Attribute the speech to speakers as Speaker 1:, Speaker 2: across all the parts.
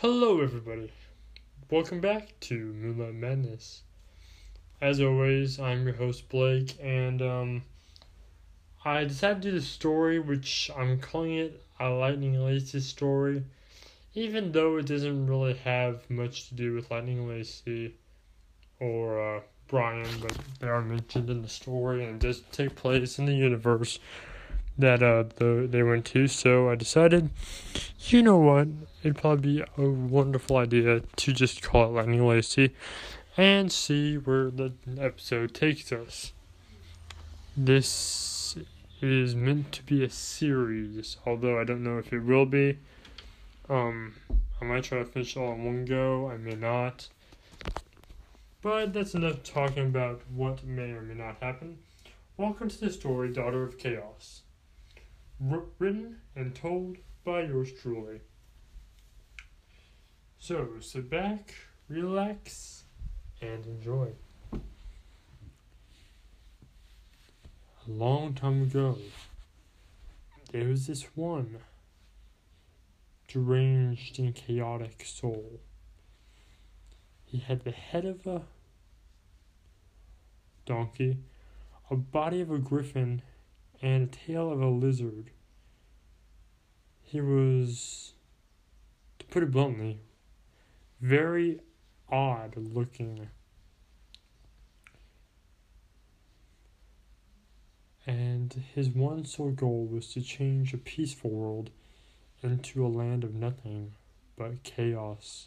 Speaker 1: Hello, everybody. Welcome back to Moonlight Madness. As always, I'm your host Blake, and um, I decided to do the story, which I'm calling it a Lightning Lacey story, even though it doesn't really have much to do with Lightning Lacey or uh, Bryan, but they are mentioned in the story, and it does take place in the universe that uh the, they went to. So I decided, you know what, it'd probably be a wonderful idea to just call it Lightning Lacey and see where the episode takes us. This is meant to be a series, although I don't know if it will be. Um, I might try to finish all in one go. I may not. But that's enough talking about what may or may not happen. Welcome to the story, Daughter of Chaos. Written and told by yours truly. So sit back, relax, and enjoy. A long time ago, there was this one deranged and chaotic soul. He had the head of a donkey, a body of a griffin, and a tail of a lizard. He was, to put it bluntly, very odd looking. And his one sole goal was to change a peaceful world into a land of nothing but chaos.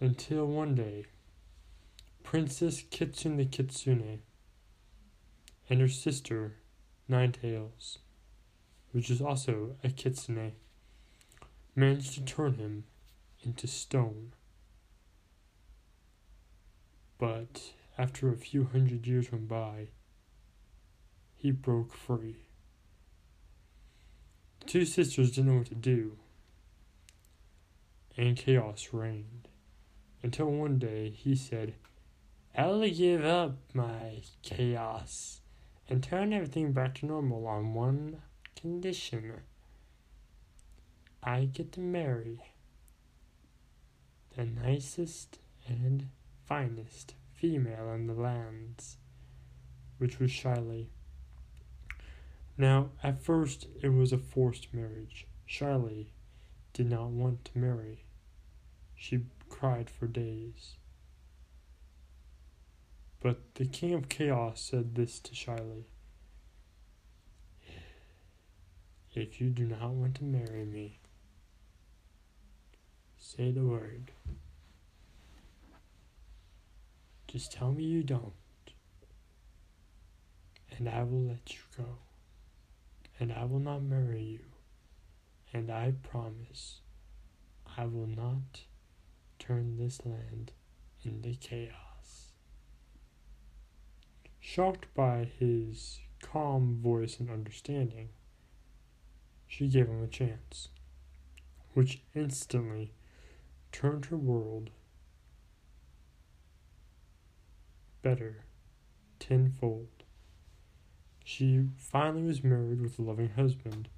Speaker 1: Until one day, Princess Kitsune the Kitsune and her sister, Nine Tails, which is also a kitsune, managed to turn him into stone. But after a few hundred years went by, he broke free. The two sisters didn't know what to do, and chaos reigned. Until one day he said, I'll give up my chaos and turn everything back to normal on one condition. I get to marry the nicest and finest female in the lands, which was Shyly. Now, at first, it was a forced marriage. Shyly did not want to marry. She cried for days. But the King of Chaos said this to Shyly If you do not want to marry me, say the word. Just tell me you don't, and I will let you go, and I will not marry you, and I promise I will not turn this land into chaos. Shocked by his calm voice and understanding, she gave him a chance, which instantly turned her world better tenfold. She finally was married with a loving husband,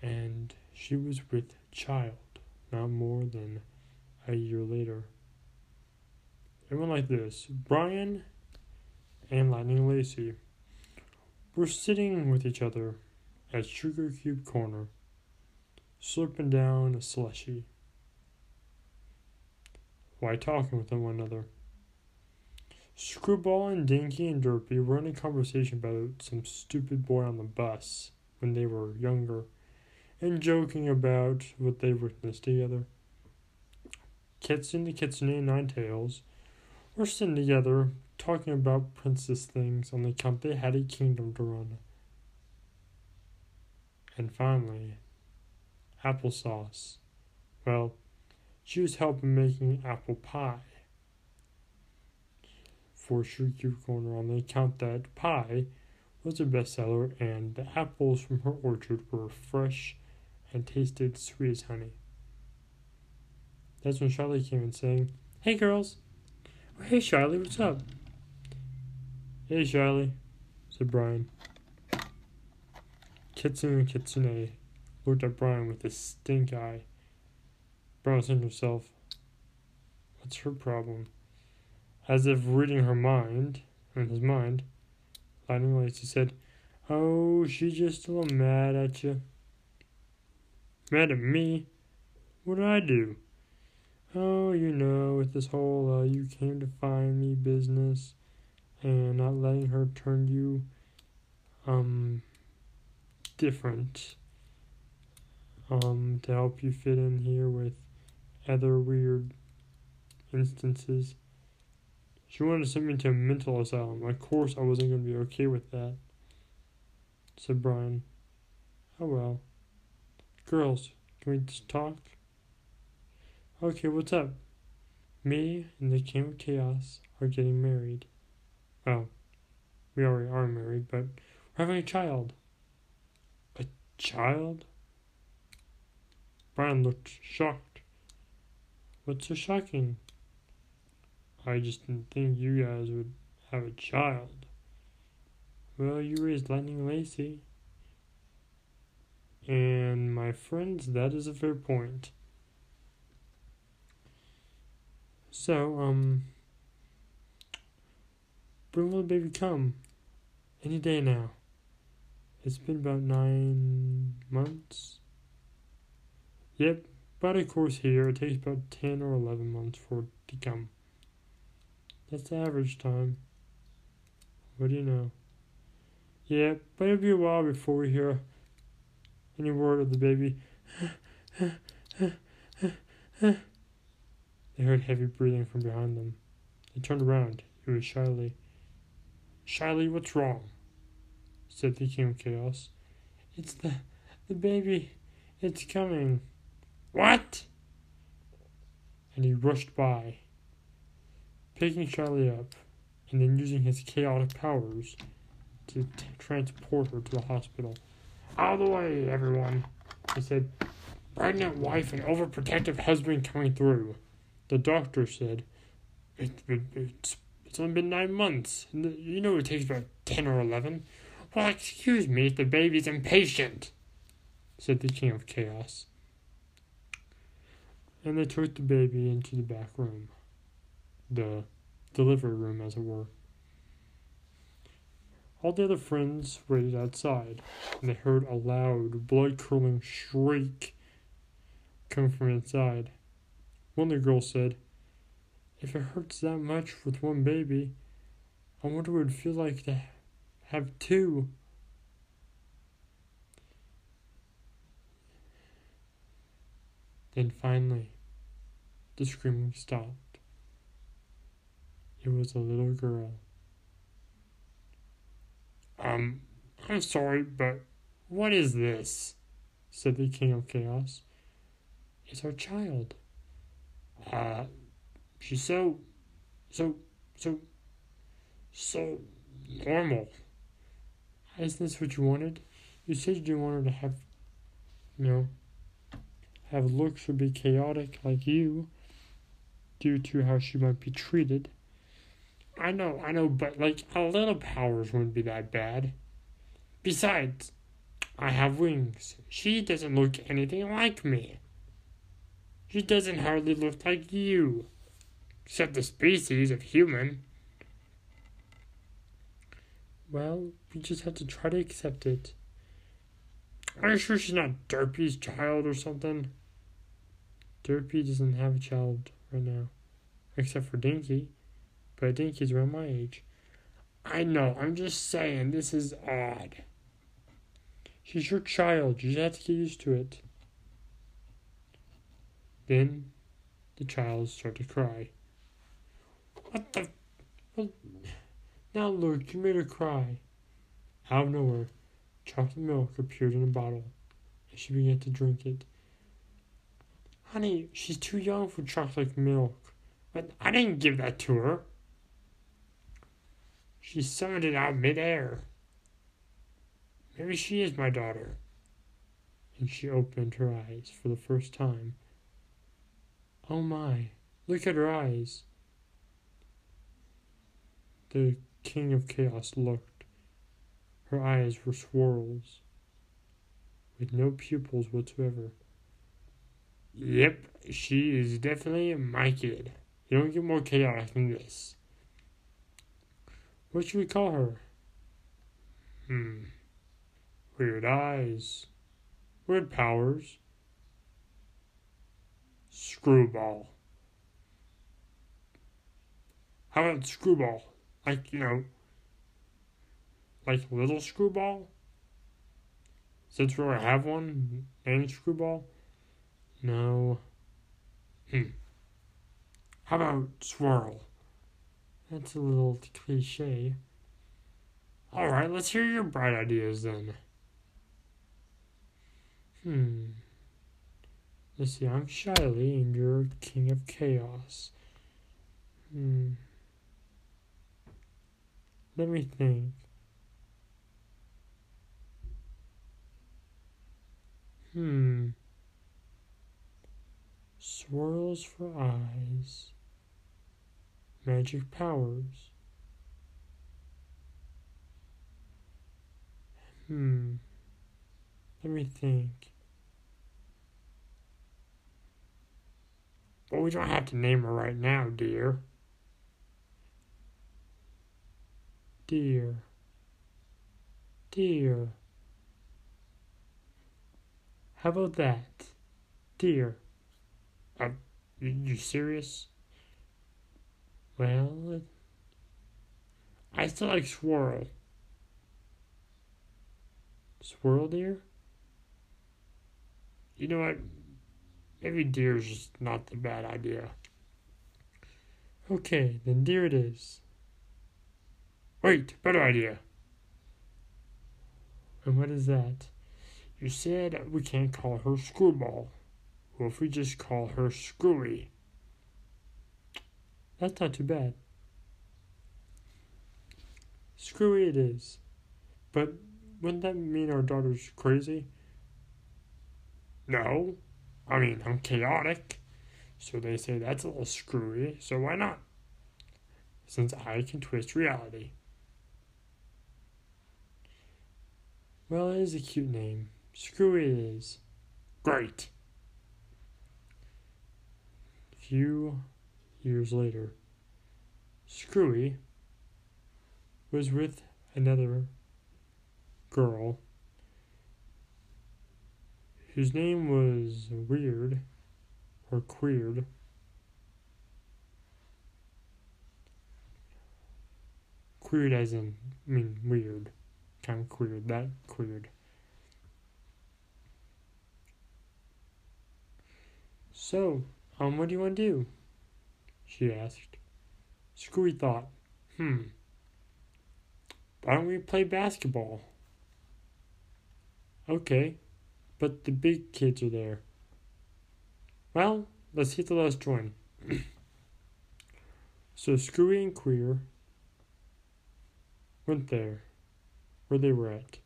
Speaker 1: and she was with child not more than a year later. It went like this Bryan and Lightning Lacey were sitting with each other at Sugar Cube Corner, slurping down a slushy while talking with one another. Screwball and Dinky and Derpy were in a conversation about some stupid boy on the bus when they were younger and joking about what they witnessed together. Kitsune the Kitsune and Nine Tails were sitting together talking about princess things on the account they had a kingdom to run. And finally, applesauce. Well, she was helping making apple pie for Sugar Corner on the account that pie was a bestseller and the apples from her orchard were fresh and tasted sweet as honey. That's when Charlie came in saying, Hey girls! Hey Charlie, what's up? Hey Charlie, said Bryan. Kitsune Kitsune looked at Bryan with a stink eye. Bryan thinking to himself, What's her problem? As if reading her mind, in his mind, Lightning Lacey said, Oh, she's just a little mad at you. Mad at me? What did I do? Oh, you know, with this whole uh, you came to find me business and not letting her turn you um different um to help you fit in here with other weird instances. She wanted to send me to a mental asylum. Of course, I wasn't going to be okay with that, said Bryan. Oh well. Girls, can we just talk? Okay, what's up? Me and the King of Chaos are getting married. Well, we already are married, but we're having a child. Child? Bryan looked shocked. What's so shocking? I just didn't think you guys would have a child. Well, you raised Lightning Lacey. And my friends, that is a fair point. So, um, will the baby come? Any day now. It's been about nine months. Yep, but of course here it takes about ten or eleven months for it to come. That's the average time. What do you know? Yeah, but it'll be a while before we hear any word of the baby. they heard heavy breathing from behind them. They turned around. It was Shiley. Shiley, what's wrong? said the King of Chaos. It's the, the baby. It's coming. What? And he rushed by, picking Charlie up, and then using his chaotic powers to t- transport her to the hospital. Out of the way, everyone, he said. Pregnant wife and overprotective husband coming through. The doctor said, it, it, it's, it's only been nine months. You know it takes about 10 or 11. Well, excuse me, the baby's impatient, said the King of Chaos. And they took the baby into the back room, the delivery room, as it were. All the other friends waited outside, and they heard a loud, blood curdling shriek come from inside. One of the girls said, If it hurts that much with one baby, I wonder what it would feel like to have two. Then finally, the screaming stopped. It was a little girl. Um, I'm sorry, but what is this? said the King of Chaos. It's our child. Uh, she's so, so, so, so normal. Isn't this what you wanted? You said you wanted to have, you know, have looks or be chaotic like you, due to how she might be treated. I know, I know, but like a little powers wouldn't be that bad. Besides, I have wings. She doesn't look anything like me. She doesn't hardly look like you, except the species of human. Well, we just have to try to accept it. Are you sure she's not Derpy's child or something? Derpy doesn't have a child right now, except for Dinky but he's around my age. I know, I'm just saying, this is odd. She's your child, you just have to get used to it. Then the child started to cry. What the? What? Now look, you made her cry. Out of nowhere, chocolate milk appeared in a bottle, and she began to drink it. Honey, she's too young for chocolate milk. But I didn't give that to her. She summoned it out midair. Maybe she is my daughter. And she opened her eyes for the first time. Oh my, look at her eyes. The King of Chaos looked. Her eyes were swirls. with no pupils whatsoever. Yep, she is definitely my kid. You don't get more chaotic than this. What should we call her? Hmm. Weird eyes. Weird powers. Screwball. How about screwball? Like, you know, like little screwball? Since we already have one and Screwball? No. Hmm. How about Swirl? That's a little cliche. Alright, let's hear your bright ideas then. Hmm. Let's see, I'm Shiley and you're King of Chaos. Hmm. Let me think. Hmm. Swirls for eyes. Magic powers. Hmm. Let me think. But we don't have to name her right now, dear. Dear. Dear. How about that? Dear. Uh, Are you serious? Well, uh, I still like swirl. Swirl deer? You know what? Maybe deer is just not the bad idea. Okay, then deer it is. Wait, better idea. And what is that? You said we can't call her Screwball. What if we just call her Screwy? That's not too bad. Screwy it is. But wouldn't that mean our daughter's crazy? No. I mean, I'm chaotic. So they say that's a little screwy, so why not? Since I can twist reality. Well, it is a cute name. Screwy it is. Great. A few years later, Screwy was with another girl whose name was Weird or Queered. Queered as in, I mean, weird. Queered, that queered. So, um, what do you want to do? She asked. Screwy thought, hmm, why don't we play basketball? Okay, but the big kids are there. Well, let's hit the last join. so Screwy and Queer went there, where they were at,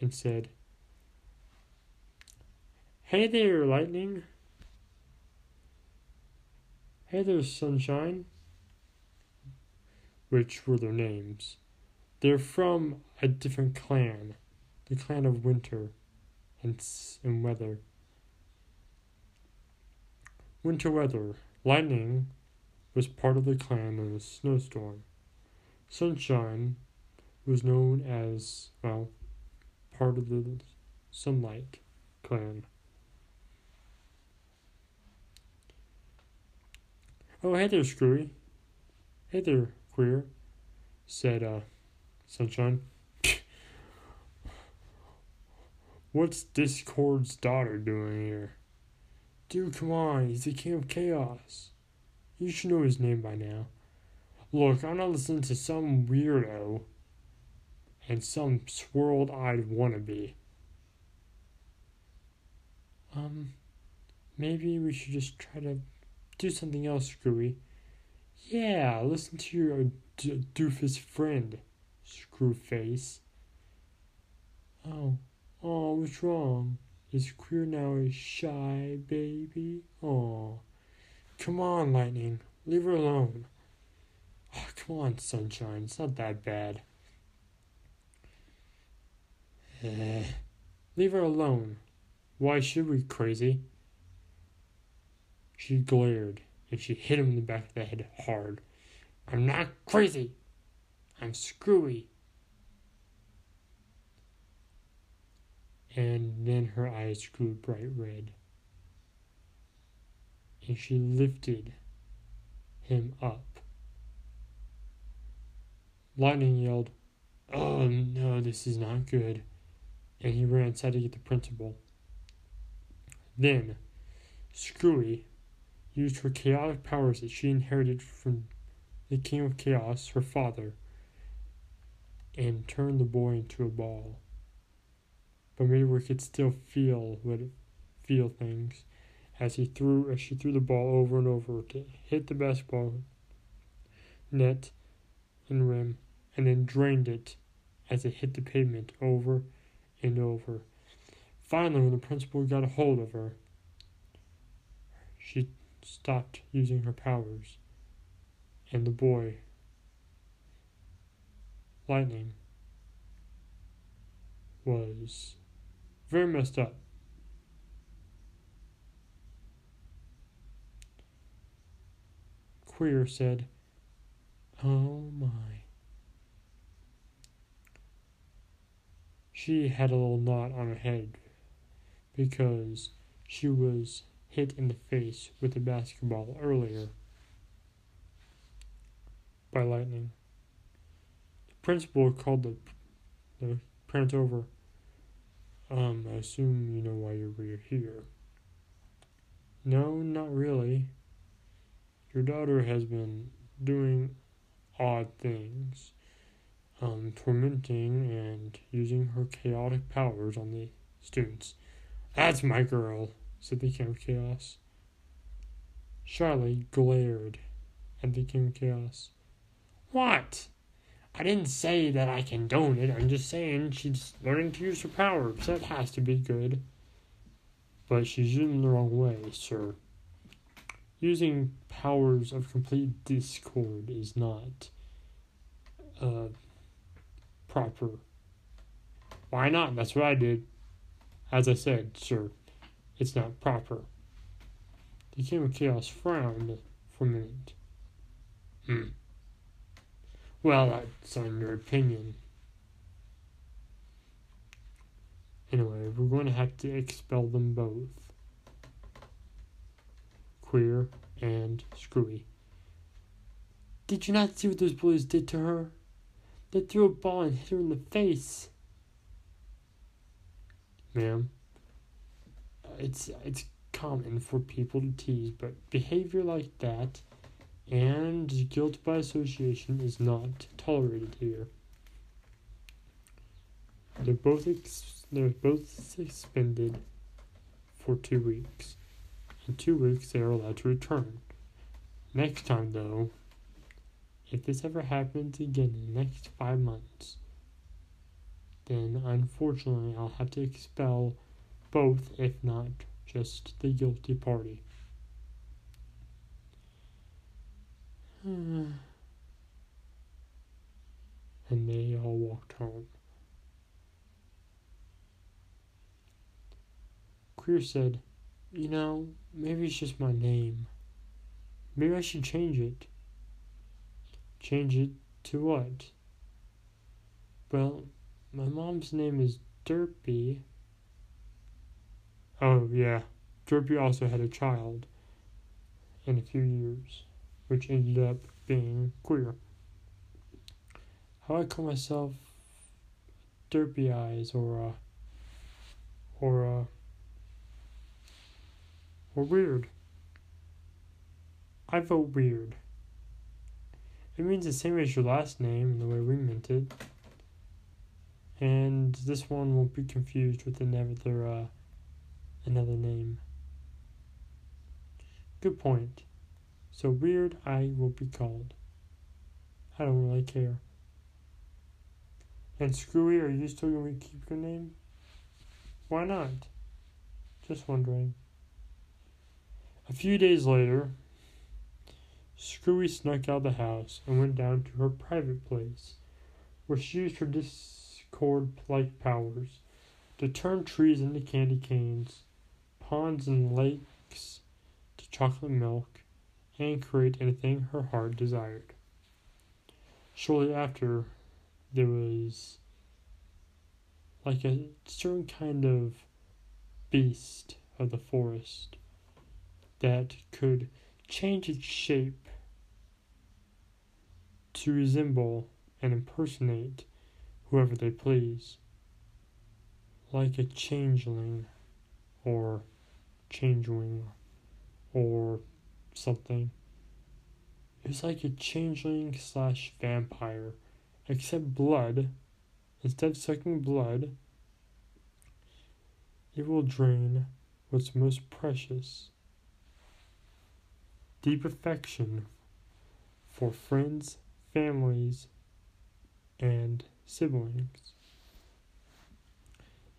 Speaker 1: and said, Hey there, Lightning. Hey there, Sunshine. Which were their names. They're from a different clan, the clan of Winter and, and Weather. Winter Weather, Lightning was part of the clan of the Snowstorm. Sunshine was known as, well, part of the Sunlight clan. Oh, hey there, Screwy. Hey there, Queer, said, uh, Sunshine. What's Discord's daughter doing here? Dude, come on, he's the king of chaos. You should know his name by now. Look, I'm not listening to some weirdo and some swirled eyed wannabe. Um, maybe we should just try to do something else, Screwy. Yeah, listen to your d- doofus friend, Screwface. Oh, oh, what's wrong? Is queer now a shy baby? Oh, come on, Lightning, leave her alone. Oh, come on, Sunshine, it's not that bad. Eh, Leave her alone. Why should we, crazy? She glared, and she hit him in the back of the head hard. I'm not crazy. I'm screwy. And then her eyes grew bright red. And she lifted him up. Lightning yelled, Oh no, this is not good. And he ran inside to get the principal. Then, Screwy used her chaotic powers that she inherited from the King of Chaos, her father, and turned the boy into a ball. But Mayweather could still feel what feel things as he threw as she threw the ball over and over to hit the basketball net and rim and then drained it as it hit the pavement over and over. Finally, when the principal got a hold of her, she stopped using her powers, and the boy, Lightning, was very messed up. Queer said, Oh my. She had a little knot on her head because she was hit in the face with a basketball earlier by lightning. The principal called the, the parents over. Um, I assume you know why you're here. No, not really. Your daughter has been doing odd things, um, tormenting and using her chaotic powers on the students. That's my girl, said the King of Chaos. Charlie glared at the King of Chaos. What? I didn't say that I condone it. I'm just saying she's learning to use her powers. That has to be good. But she's using the wrong way, sir. Using powers of complete discord is not uh, proper. Why not? That's what I did. As I said, sir, it's not proper. The King of Chaos frowned for a minute. Hmm. Well, that's on your opinion. Anyway, we're going to have to expel them both. Queer and Screwy. Did you not see what those bullies did to her? They threw a ball and hit her in the face. Ma'am, it's it's common for people to tease, but behavior like that and guilt by association is not tolerated here. They're both ex- they're both suspended for two weeks. In two weeks, they are allowed to return. Next time, though, if this ever happens again in the next five months, then unfortunately I'll have to expel both, if not just the guilty party. and they all walked home. Queer said, You know, maybe it's just my name. Maybe I should change it. Change it to what? Well, my mom's name is Derpy. Oh, yeah. Derpy also had a child in a few years, which ended up being queer. How I call myself Derpy Eyes or, a. or, a. or weird. I vote weird. It means the same as your last name, the way we meant it. And this one won't be confused with another, uh, another name. Good point. So weird I will be called. I don't really care. And Screwy, are you still going to keep your name? Why not? Just wondering. A few days later, Screwy snuck out of the house and went down to her private place, where she used her discord like powers to turn trees into candy canes, ponds and lakes to chocolate milk, and create anything her heart desired. Shortly after, there was like a certain kind of beast of the forest that could change its shape to resemble and impersonate whoever they please, like a changeling or changeling or something. It's like a changeling slash vampire, except blood. Instead of sucking blood, it will drain what's most precious deep affection for friends, families, and siblings.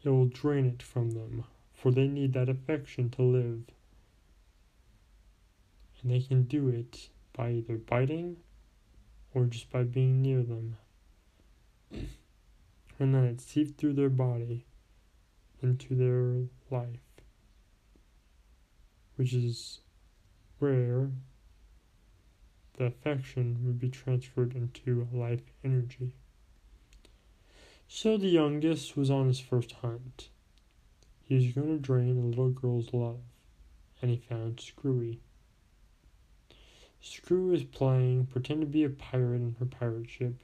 Speaker 1: It will drain it from them, for they need that affection to live. And they can do it by either biting or just by being near them. and then it seeps through their body into their life, which is where the affection would be transferred into life energy. So the youngest was on his first hunt. He was going to drain the little girl's love, and he found Screwy. Screwy was playing pretend to be a pirate in her pirate ship.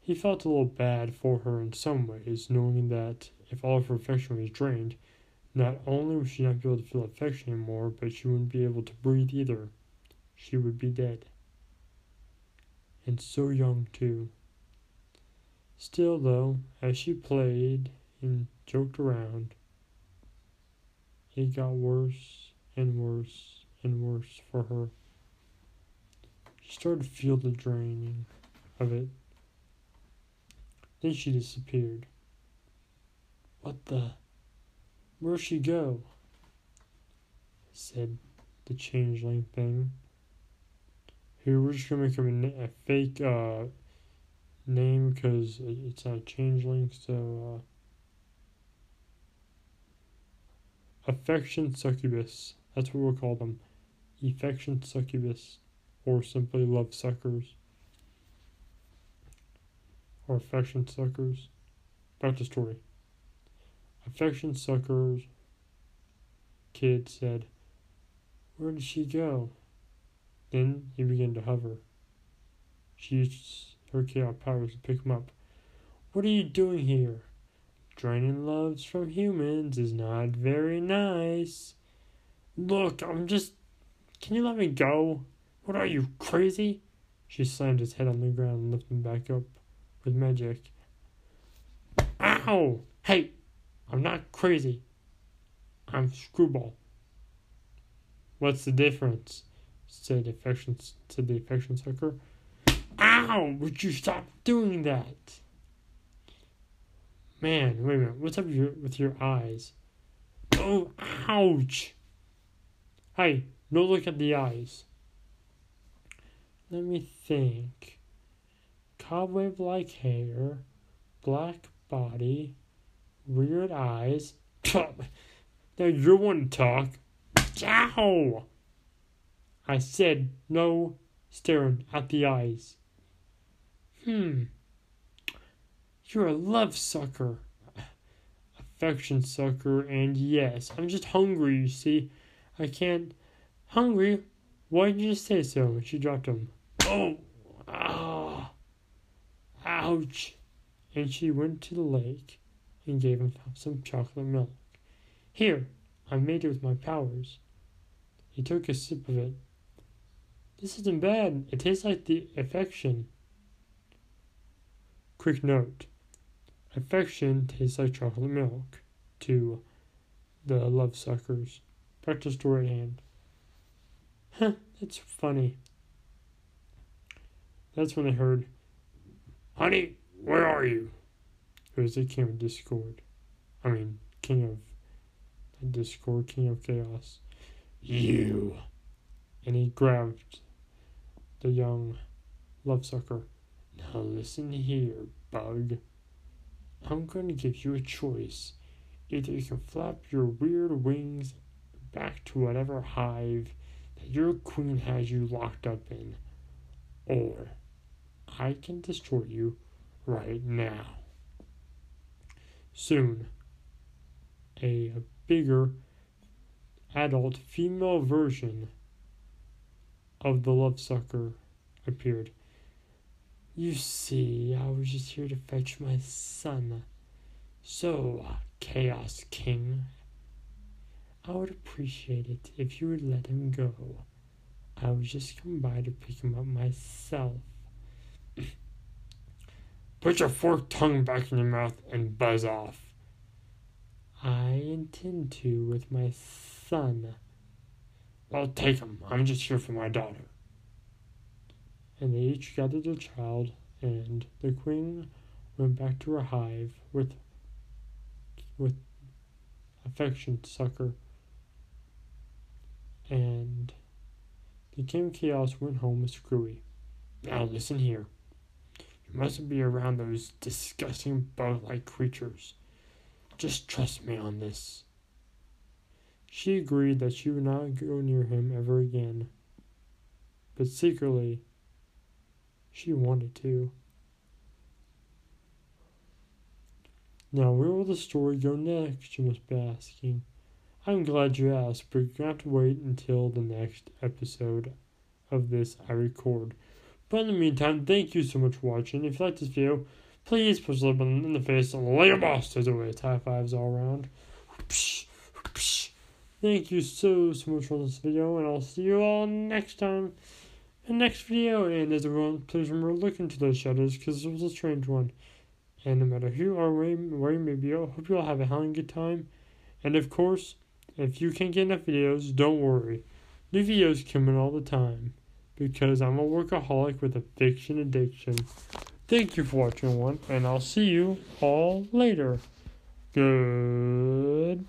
Speaker 1: He felt a little bad for her in some ways, knowing that if all of her affection was drained, not only would she not be able to feel affection anymore, but she wouldn't be able to breathe either. She would be dead. And so young, too. Still, though, as she played and joked around, it got worse and worse and worse for her. She started to feel the draining of it. Then she disappeared. What the? Where'd she go? said the changeling thing. Here, we're just gonna make a, fake uh, name because it's a changeling, so. Uh, affection succubus. That's what we'll call them. Affection succubus. Or simply love suckers. Or affection suckers. Back to story. Affection suckers kid said, Where did she go? Then he began to hover. She used her chaos powers to pick him up. What are you doing here? Draining loves from humans is not very nice. Look, I'm just. Can you let me go? What are you, crazy? She slammed his head on the ground and lifted him back up with magic. Ow! Hey, I'm not crazy. I'm Screwball. What's the difference? Said affection said the affection sucker. Ow! Would you stop doing that? Man, wait a minute. What's up with your, with your eyes? Oh, ouch! Hey, no look at the eyes. Let me think. Cobweb like hair, black body, weird eyes. now you want to talk. Ow! I said no staring at the eyes. Hmm. You're a love sucker. Affection sucker, and yes, I'm just hungry, you see. I can't. Hungry? Why did you say so? She dropped him. Oh! Ah! Ouch! And she went to the lake and gave him some chocolate milk. Here, I made it with my powers. He took a sip of it. This isn't bad. It tastes like the affection. Quick note affection tastes like chocolate milk to the love suckers. Back to story at hand. Huh, that's funny. That's when I heard, Honey, where are you? It was the king of discord. I mean, king of discord, king of chaos. You. And he grabbed the young love sucker. Now listen here, bug. I'm going to give you a choice. Either you can flap your weird wings back to whatever hive that your queen has you locked up in, or I can destroy you right now. Soon, a bigger adult female version of the love sucker appeared. You see, I was just here to fetch my son. So, uh, Chaos King, I would appreciate it if you would let him go. I was just coming by to pick him up myself. Put your forked tongue back in your mouth and buzz off. I intend to with my son. Well, take him. I'm just here for my daughter. And they each gathered their child, and the queen went back to her hive with with affection sucker. And the King Chaos went home with Screwy. Now listen here. You mustn't be around those disgusting bug like creatures. Just trust me on this. She agreed that she would not go near him ever again, but secretly, she wanted to. Now, where will the story go next, you must be asking. I'm glad you asked, but you're going to have to wait until the next episode of this I record. But in the meantime, thank you so much for watching. If you like this video, please push the button in the face like a boss as always. High fives all around. Thank you so, so much for this video, and I'll see you all next time in the next video. And as everyone, please remember look into those shadows because it was a strange one. And no matter who are, where, where you may be, I hope you all have a hell of a good time. And of course, if you can't get enough videos, don't worry. New videos coming all the time because I'm a workaholic with a fiction addiction. Thank you for watching one, and I'll see you all later. Goodbye.